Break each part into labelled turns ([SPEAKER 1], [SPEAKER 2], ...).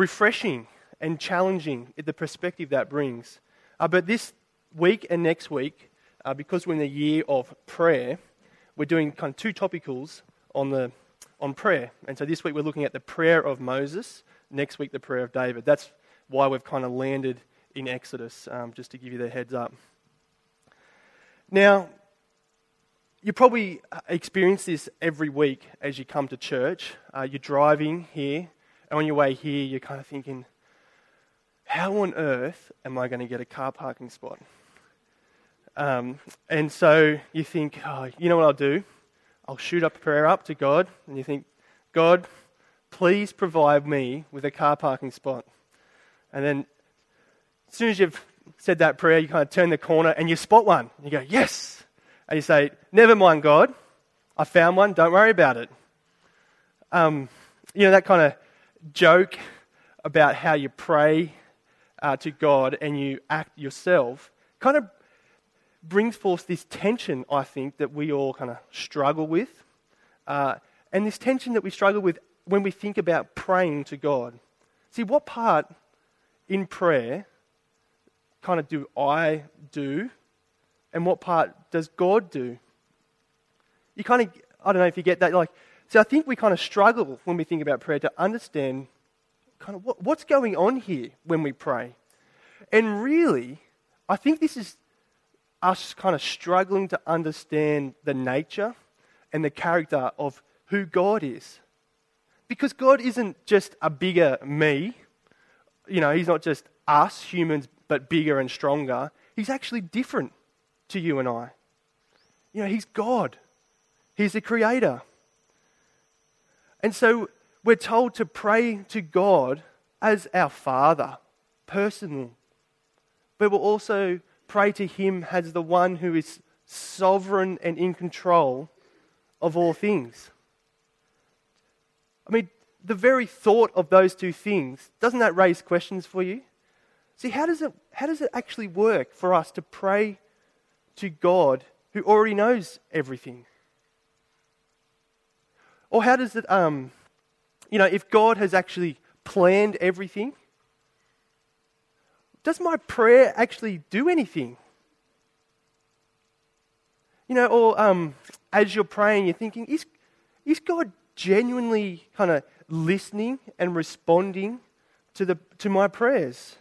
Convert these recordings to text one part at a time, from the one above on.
[SPEAKER 1] refreshing and challenging the perspective that brings. Uh, but this week and next week, uh, because we're in the year of prayer, we're doing kind of two topicals on, the, on prayer. And so this week we're looking at the prayer of Moses, next week the prayer of David. That's why we've kind of landed in Exodus, um, just to give you the heads up. Now, you probably experience this every week as you come to church. Uh, you're driving here, and on your way here, you're kind of thinking, how on earth am I going to get a car parking spot? Um, and so you think, oh, you know what I'll do? I'll shoot up a prayer up to God, and you think, God, please provide me with a car parking spot. And then as soon as you've said that prayer, you kind of turn the corner and you spot one. And You go, yes. And you say, never mind, God. I found one. Don't worry about it. Um, you know, that kind of joke about how you pray uh, to God and you act yourself kind of brings forth this tension, I think, that we all kind of struggle with. Uh, and this tension that we struggle with when we think about praying to God. See, what part in prayer kind of do I do and what part does God do? You kind of, I don't know if you get that. Like, so I think we kind of struggle when we think about prayer to understand kind of what, what's going on here when we pray. And really, I think this is us kind of struggling to understand the nature and the character of who God is. Because God isn't just a bigger me, you know, He's not just us humans, but bigger and stronger. He's actually different to you and I. You know, He's God, He's the Creator. And so we're told to pray to God as our Father, personal. But we'll also pray to Him as the one who is sovereign and in control of all things. I mean, the very thought of those two things, doesn't that raise questions for you? See, how does it, how does it actually work for us to pray to God who already knows everything? Or how does it, um, you know, if God has actually planned everything, does my prayer actually do anything? You know, or um, as you're praying, you're thinking, is, is God genuinely kind of listening and responding to, the, to my prayers?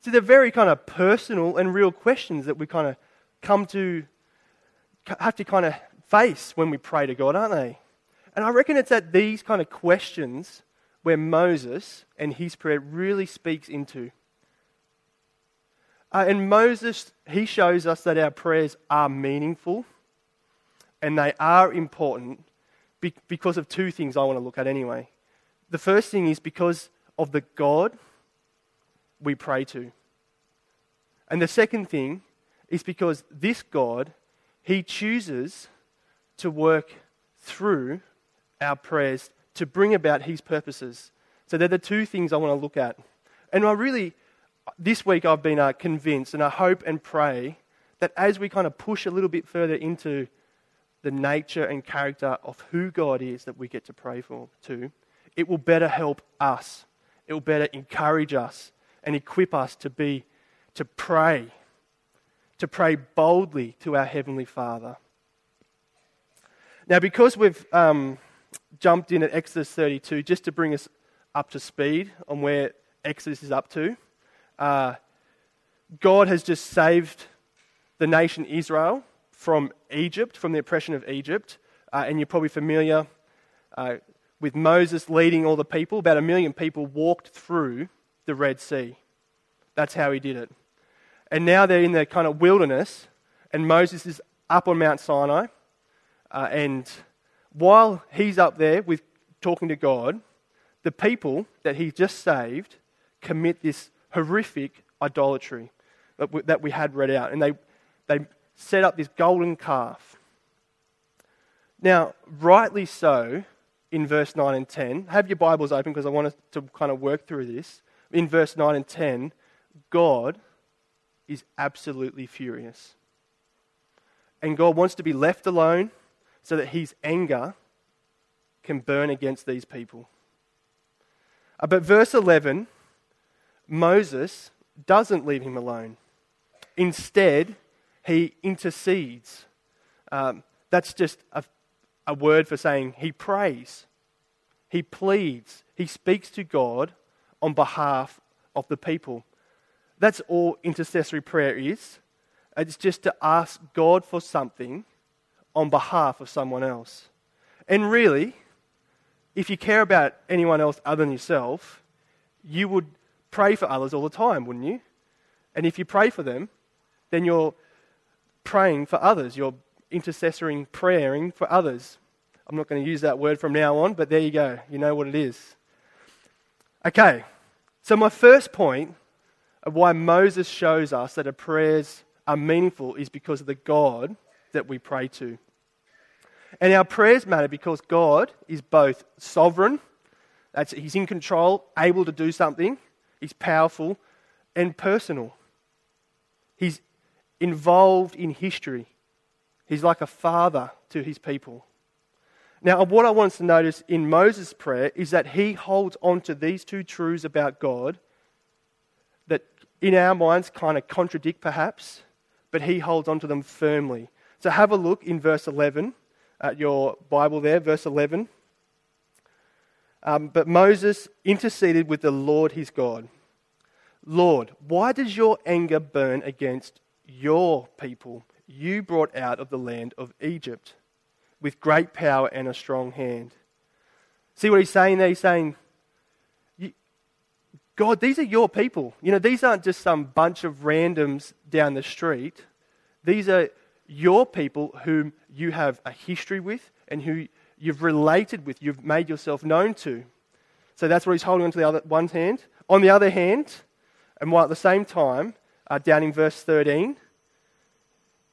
[SPEAKER 1] So they're very kind of personal and real questions that we kind of come to, have to kind of face when we pray to God, aren't they? And I reckon it's at these kind of questions where Moses and his prayer really speaks into. Uh, and Moses, he shows us that our prayers are meaningful and they are important be- because of two things I want to look at anyway. The first thing is because of the God we pray to. And the second thing is because this God, he chooses to work through our prayers to bring about his purposes. So they're the two things I want to look at. And I really, this week I've been uh, convinced, and I hope and pray that as we kind of push a little bit further into the nature and character of who God is that we get to pray for to, it will better help us. It will better encourage us and equip us to be, to pray, to pray boldly to our Heavenly Father. Now, because we've um, jumped in at Exodus 32 just to bring us up to speed on where Exodus is up to. Uh, God has just saved the nation Israel from Egypt, from the oppression of Egypt. Uh, and you're probably familiar uh, with Moses leading all the people. About a million people walked through the Red Sea. That's how he did it. And now they're in the kind of wilderness, and Moses is up on Mount Sinai. Uh, and while he's up there with talking to God, the people that he just saved commit this horrific idolatry that we, that we had read out. And they, they set up this golden calf. Now, rightly so, in verse 9 and 10, have your Bibles open because I want to kind of work through this. In verse 9 and 10, God is absolutely furious. And God wants to be left alone so that his anger can burn against these people. Uh, but verse 11, Moses doesn't leave him alone. Instead, he intercedes. Um, that's just a, a word for saying he prays, he pleads, he speaks to God on behalf of the people. That's all intercessory prayer is. It's just to ask God for something on behalf of someone else. And really, if you care about anyone else other than yourself, you would pray for others all the time, wouldn't you? And if you pray for them, then you're praying for others. You're intercessoring, praying for others. I'm not going to use that word from now on, but there you go. You know what it is. Okay, so my first point of why Moses shows us that our prayers are meaningful is because of the God that we pray to. And our prayers matter because God is both sovereign, that's, He's in control, able to do something, He's powerful, and personal. He's involved in history. He's like a father to his people. Now, what I want us to notice in Moses' prayer is that he holds on to these two truths about God that in our minds kind of contradict perhaps, but he holds on to them firmly. So have a look in verse 11 at your Bible there, verse 11. Um, but Moses interceded with the Lord his God. Lord, why does your anger burn against your people you brought out of the land of Egypt with great power and a strong hand? See what he's saying there? He's saying, God, these are your people. You know, these aren't just some bunch of randoms down the street. These are your people whom you have a history with and who you've related with, you've made yourself known to. So that's what he's holding on to the other one hand. On the other hand, and while at the same time, uh, down in verse 13,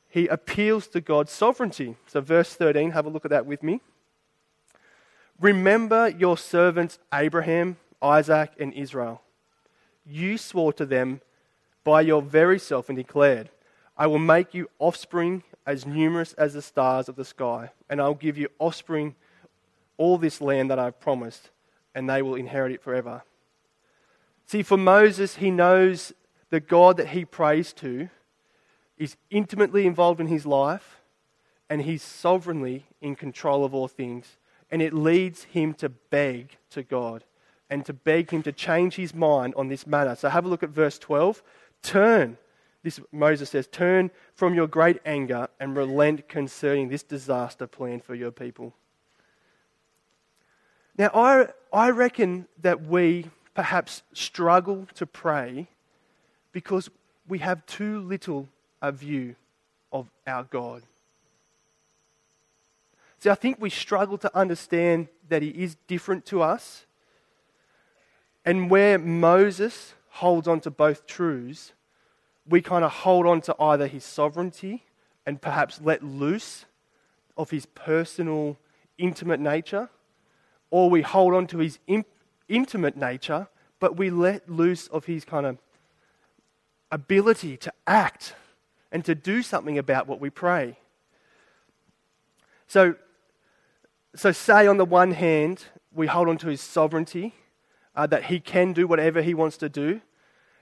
[SPEAKER 1] he appeals to God's sovereignty. So, verse 13, have a look at that with me. Remember your servants Abraham, Isaac, and Israel. You swore to them by your very self and declared, I will make you offspring as numerous as the stars of the sky, and I'll give you offspring all this land that I've promised, and they will inherit it forever. See, for Moses, he knows the God that he prays to is intimately involved in his life and he's sovereignly in control of all things. And it leads him to beg to God and to beg him to change his mind on this matter. So have a look at verse 12. Turn, this Moses says, turn from your great anger and relent concerning this disaster plan for your people. Now, I, I reckon that we perhaps struggle to pray because we have too little a view of our God. See, I think we struggle to understand that He is different to us. And where Moses holds on to both truths, we kind of hold on to either His sovereignty and perhaps let loose of His personal, intimate nature, or we hold on to His intimate nature, but we let loose of his kind of ability to act and to do something about what we pray. So, so say on the one hand, we hold on to his sovereignty, uh, that he can do whatever he wants to do.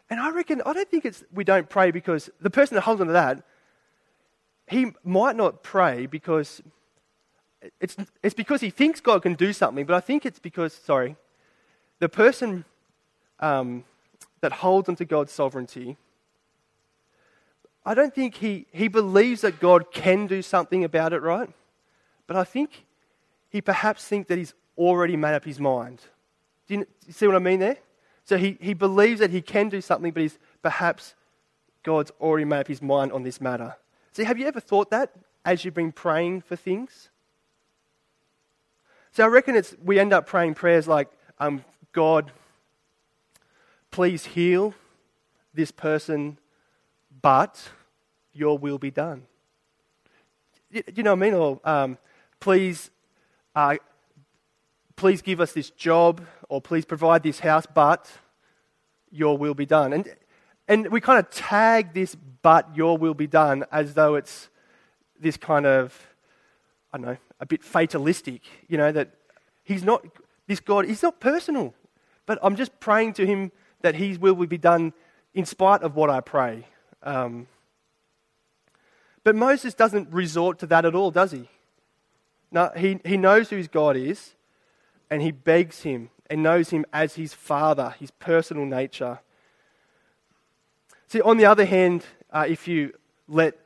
[SPEAKER 1] And I reckon, I don't think it's we don't pray because the person that holds on to that, he might not pray because it's, it's because he thinks God can do something, but I think it's because, sorry, the person um, that holds onto God's sovereignty, I don't think he, he believes that God can do something about it, right? But I think he perhaps thinks that he's already made up his mind. Do you, see what I mean there? So he, he believes that he can do something, but he's perhaps God's already made up his mind on this matter. See, have you ever thought that as you've been praying for things? So I reckon it's, we end up praying prayers like, um, God, please heal this person, but your will be done. You, you know what I mean? Or um, please, uh, please give us this job, or please provide this house, but your will be done. And, and we kind of tag this, but your will be done, as though it's this kind of, I don't know, a bit fatalistic, you know, that he's not, this God, he's not personal. but I'm just praying to Him that His will will be done in spite of what I pray. Um, but Moses doesn't resort to that at all, does he? No, he, he knows who his God is, and he begs him and knows him as his father, his personal nature. See, on the other hand, uh, if you let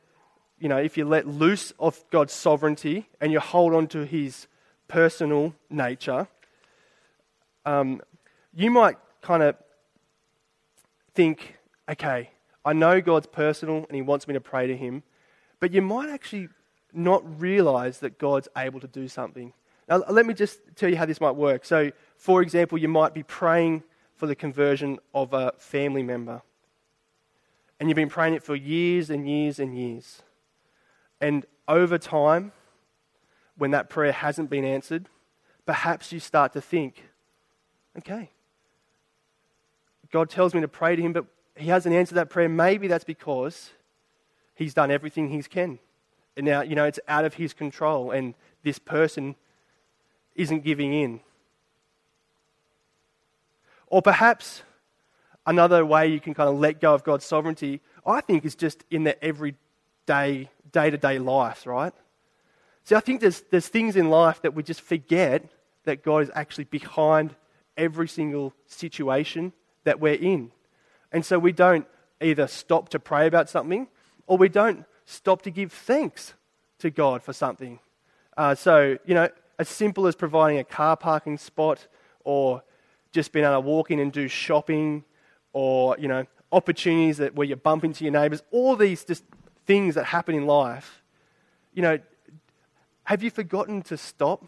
[SPEAKER 1] you know, if you let loose of God's sovereignty and you hold on to his personal nature, um, you might kind of think, okay, I know God's personal and he wants me to pray to him, but you might actually not realize that God's able to do something. Now, let me just tell you how this might work. So, for example, you might be praying for the conversion of a family member, and you've been praying it for years and years and years. And over time, when that prayer hasn't been answered, perhaps you start to think, okay, God tells me to pray to Him, but He hasn't answered that prayer. Maybe that's because He's done everything He can. And now, you know, it's out of His control, and this person isn't giving in. Or perhaps another way you can kind of let go of God's sovereignty, I think, is just in the everyday day to day lives, right? See, I think there's, there's things in life that we just forget that God is actually behind every single situation that we're in. And so we don't either stop to pray about something or we don't stop to give thanks to God for something. Uh, so, you know, as simple as providing a car parking spot or just being able to walk in and do shopping or, you know, opportunities that, where you bump into your neighbors, all these just things that happen in life, you know, have you forgotten to stop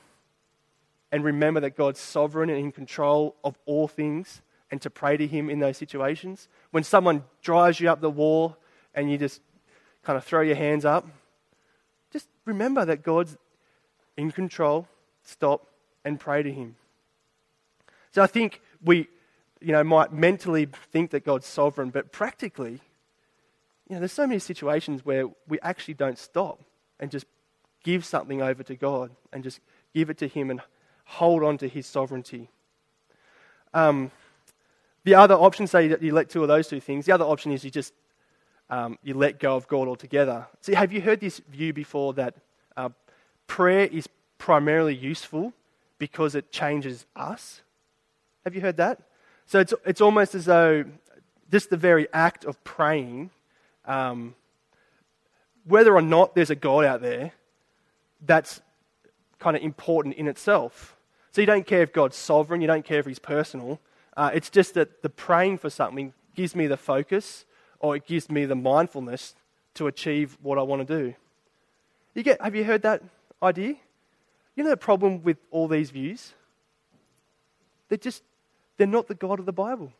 [SPEAKER 1] and remember that God's sovereign and in control of all things and to pray to Him in those situations? When someone drives you up the wall and you just kind of throw your hands up, just remember that God's in control, stop and pray to Him. So I think we, you know, might mentally think that God's sovereign, but practically, you know, there's so many situations where we actually don't stop and just give something over to God and just give it to Him and hold on to His sovereignty. Um, the other option, say that you let two of those two things, the other option is you just um, you let go of God altogether. See, have you heard this view before that uh, prayer is primarily useful because it changes us? Have you heard that? So it's, it's almost as though just the very act of praying um, whether or not there's a God out there, that's kind of important in itself. So you don't care if God's sovereign, you don't care if He's personal. Uh, it's just that the praying for something gives me the focus or it gives me the mindfulness to achieve what I want to do. You get, have you heard that idea? You know the problem with all these views? They're just, they're not the God of the Bible.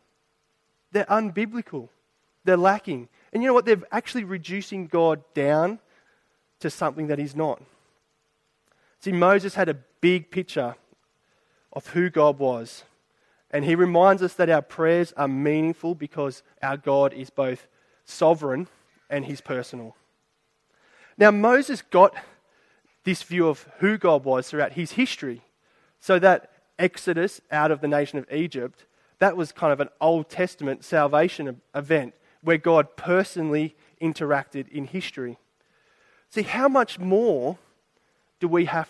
[SPEAKER 1] They're unbiblical. They're lacking. And you know what? They're actually reducing God down to something that He's not. See, Moses had a big picture of who God was. And he reminds us that our prayers are meaningful because our God is both sovereign and He's personal. Now, Moses got this view of who God was throughout his history. So that Exodus out of the nation of Egypt, that was kind of an Old Testament salvation event where God personally interacted in history. See, how much more do we have,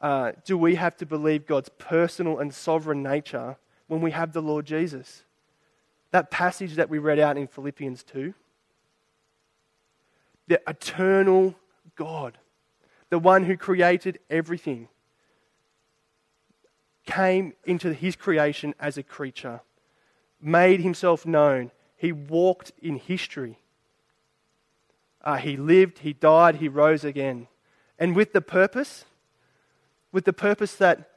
[SPEAKER 1] uh, do we have to believe God's personal and sovereign nature when we have the Lord Jesus? That passage that we read out in Philippians 2. The eternal God, the one who created everything, came into his creation as a creature, made himself known, he walked in history. Uh, he lived, he died, he rose again. And with the purpose, with the purpose that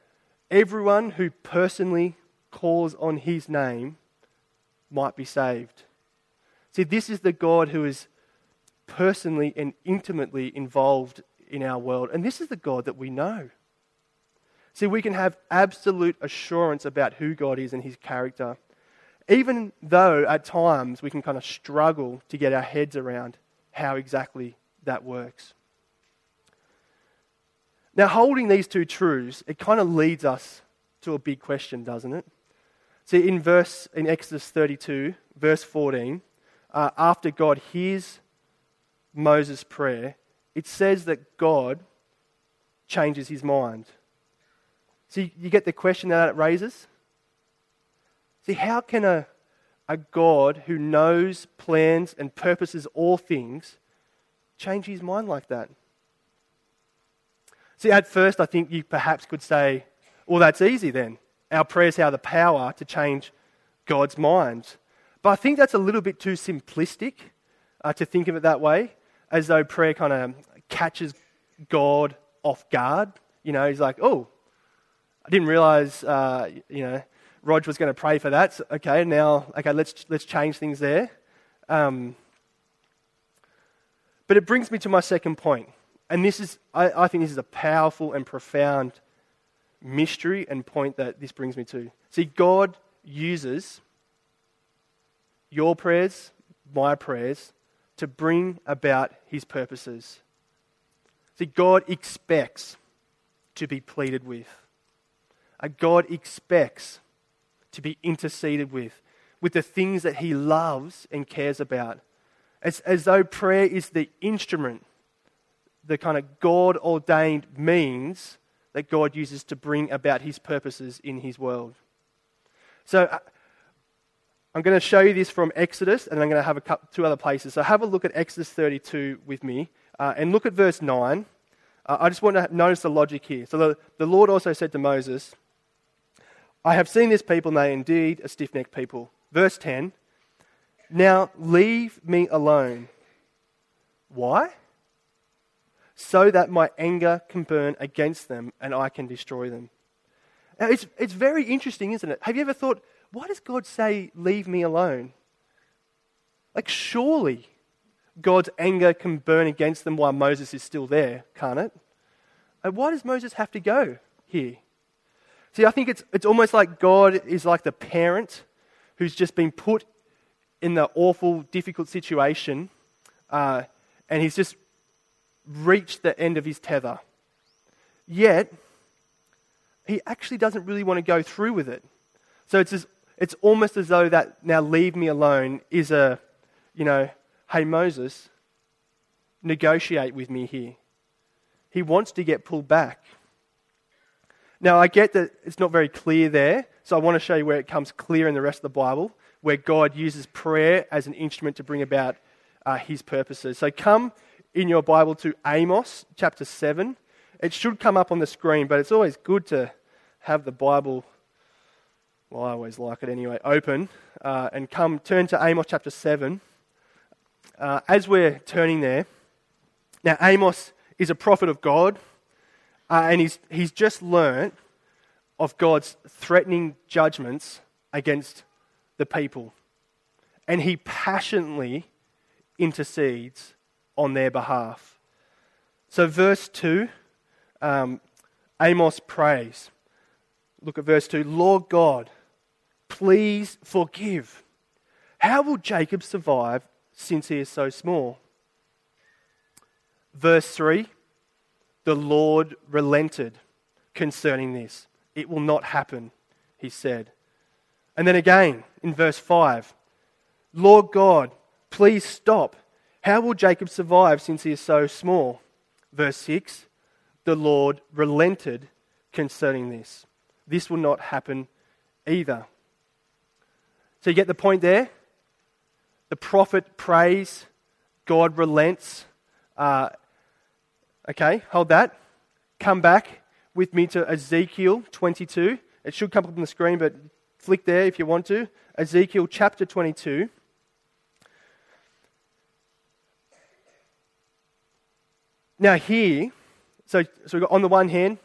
[SPEAKER 1] everyone who personally calls on his name might be saved. See, this is the God who is personally and intimately involved in our world. And this is the God that we know. See, we can have absolute assurance about who God is and his character even though at times we can kind of struggle to get our heads around how exactly that works. Now, holding these two truths, it kind of leads us to a big question, doesn't it? See, in verse in Exodus 32, verse 14, uh, after God hears Moses' prayer, it says that God changes his mind. See, you get the question that it raises? See, how can a, a God who knows, plans, and purposes all things change his mind like that? See, at first, I think you perhaps could say, well, that's easy then. Our prayers have the power to change God's mind. But I think that's a little bit too simplistic uh, to think of it that way, as though prayer kind of catches God off guard. You know, he's like, oh, I didn't realize, uh, you know, Rog was going to pray for that. So, okay, now, okay, let's, let's change things there. Um, but it brings me to my second point. And this is, I, I think this is a powerful and profound mystery and point that this brings me to. See, God uses your prayers, my prayers, to bring about his purposes. See, God expects to be pleaded with. God expects to be interceded with, with the things that he loves and cares about. As, as though prayer is the instrument, the kind of God ordained means that God uses to bring about his purposes in his world. So uh, I'm going to show you this from Exodus, and I'm going to have a couple, two other places. So have a look at Exodus 32 with me, uh, and look at verse 9. Uh, I just want to notice the logic here. So the, the Lord also said to Moses, I have seen this people, and they indeed a stiff necked people. Verse 10 Now leave me alone. Why? So that my anger can burn against them and I can destroy them. Now, it's, it's very interesting, isn't it? Have you ever thought, why does God say, leave me alone? Like, surely God's anger can burn against them while Moses is still there, can't it? And why does Moses have to go here? See, I think it's, it's almost like God is like the parent who's just been put in the awful, difficult situation, uh, and he's just reached the end of his tether. Yet, he actually doesn't really want to go through with it. So it's, as, it's almost as though that now leave me alone is a, you know, hey, Moses, negotiate with me here. He wants to get pulled back. Now, I get that it's not very clear there, so I want to show you where it comes clear in the rest of the Bible, where God uses prayer as an instrument to bring about uh, his purposes. So come in your Bible to Amos chapter 7. It should come up on the screen, but it's always good to have the Bible, well, I always like it anyway, open uh, and come turn to Amos chapter 7. Uh, as we're turning there, now Amos is a prophet of God. Uh, and he's, he's just learnt of God's threatening judgments against the people. And he passionately intercedes on their behalf. So, verse 2, um, Amos prays. Look at verse 2 Lord God, please forgive. How will Jacob survive since he is so small? Verse 3 the Lord relented concerning this. It will not happen, he said. And then again in verse 5 Lord God, please stop. How will Jacob survive since he is so small? Verse 6 The Lord relented concerning this. This will not happen either. So you get the point there? The prophet prays, God relents. Uh, Okay, hold that. Come back with me to Ezekiel 22. It should come up on the screen, but flick there if you want to. Ezekiel chapter 22. Now, here, so, so we've got on the one hand,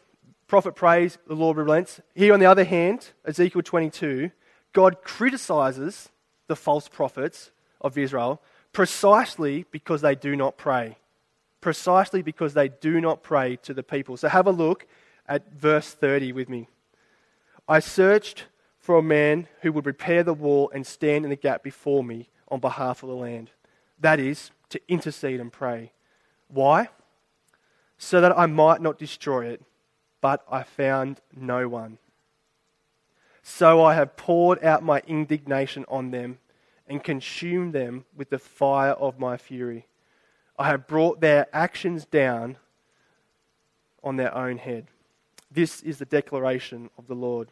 [SPEAKER 1] prophet prays, the Lord relents. Here, on the other hand, Ezekiel 22, God criticizes the false prophets of Israel precisely because they do not pray precisely because they do not pray to the people. So have a look at verse 30 with me. I searched for a man who would repair the wall and stand in the gap before me on behalf of the land. That is, to intercede and pray. Why? So that I might not destroy it, but I found no one. So I have poured out my indignation on them and consumed them with the fire of my fury. I have brought their actions down on their own head. This is the declaration of the Lord.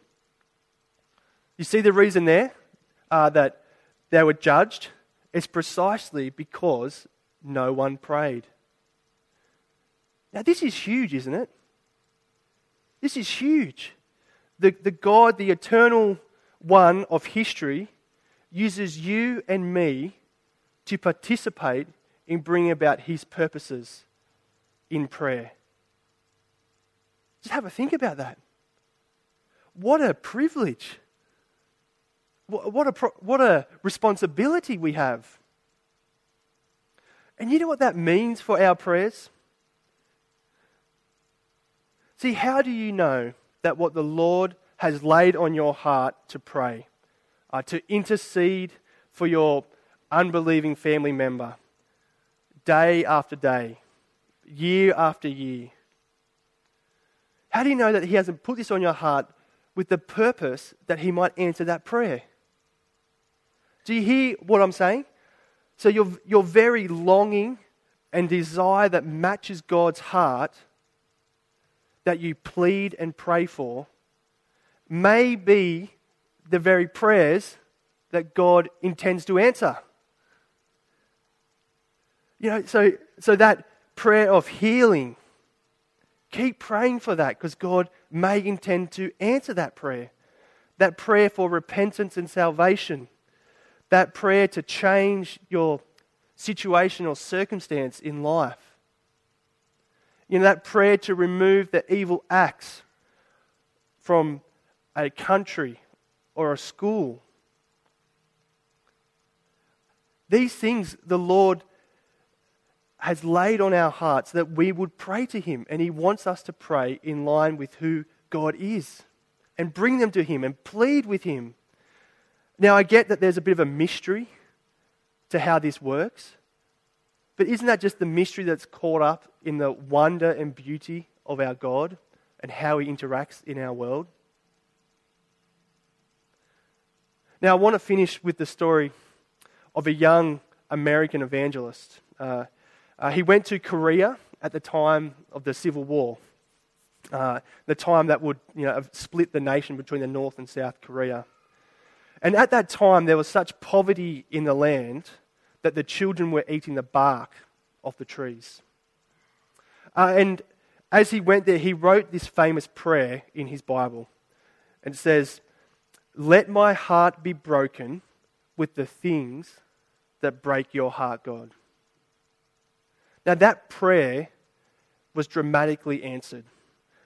[SPEAKER 1] You see the reason there uh, that they were judged? It's precisely because no one prayed. Now, this is huge, isn't it? This is huge. The, the God, the eternal one of history, uses you and me to participate in bringing about his purposes in prayer. Just have a think about that. What a privilege. What a, what a responsibility we have. And you know what that means for our prayers? See, how do you know that what the Lord has laid on your heart to pray, uh, to intercede for your unbelieving family member day after day, year after year? How do you know that He hasn't put this on your heart with the purpose that He might answer that prayer? Do you hear what I'm saying? So, your, your very longing and desire that matches God's heart that you plead and pray for may be the very prayers that God intends to answer. You know, so, so that prayer of healing, keep praying for that because God may intend to answer that prayer. That prayer for repentance and salvation, that prayer to change your situation or circumstance in life you know, that prayer to remove the evil acts from a country or a school. These things the Lord has laid on our hearts that we would pray to Him, and He wants us to pray in line with who God is and bring them to Him and plead with Him. Now, I get that there's a bit of a mystery to how this works. But isn't that just the mystery that's caught up in the wonder and beauty of our God and how He interacts in our world? Now, I want to finish with the story of a young American evangelist. Uh, uh, he went to Korea at the time of the Civil War, uh, the time that would you know, have split the nation between the North and South Korea. And at that time, there was such poverty in the land that the children were eating the bark off the trees. Uh, and as he went there, he wrote this famous prayer in his Bible. And it says, Let my heart be broken with the things that break your heart, God. Now, that prayer was dramatically answered.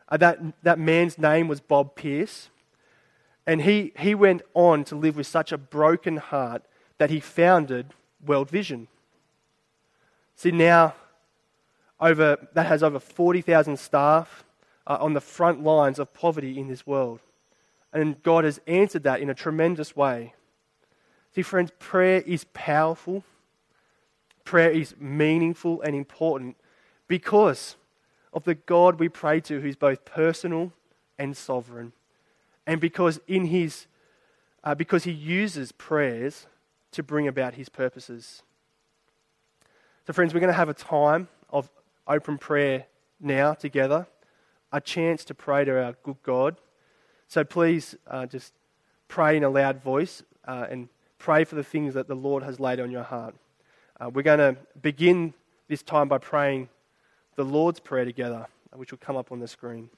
[SPEAKER 1] Uh, that, that man's name was Bob Pierce. And he, he went on to live with such a broken heart that he founded World Vision. See, now over, that has over 40,000 staff uh, on the front lines of poverty in this world. And God has answered that in a tremendous way. See, friends, prayer is powerful, prayer is meaningful and important because of the God we pray to, who's both personal and sovereign. And because in his uh, because he uses prayers to bring about his purposes. So, friends, we're going to have a time of open prayer now together, a chance to pray to our good God. So, please uh, just pray in a loud voice uh, and pray for the things that the Lord has laid on your heart. Uh, we're going to begin this time by praying the Lord's Prayer together, which will come up on the screen.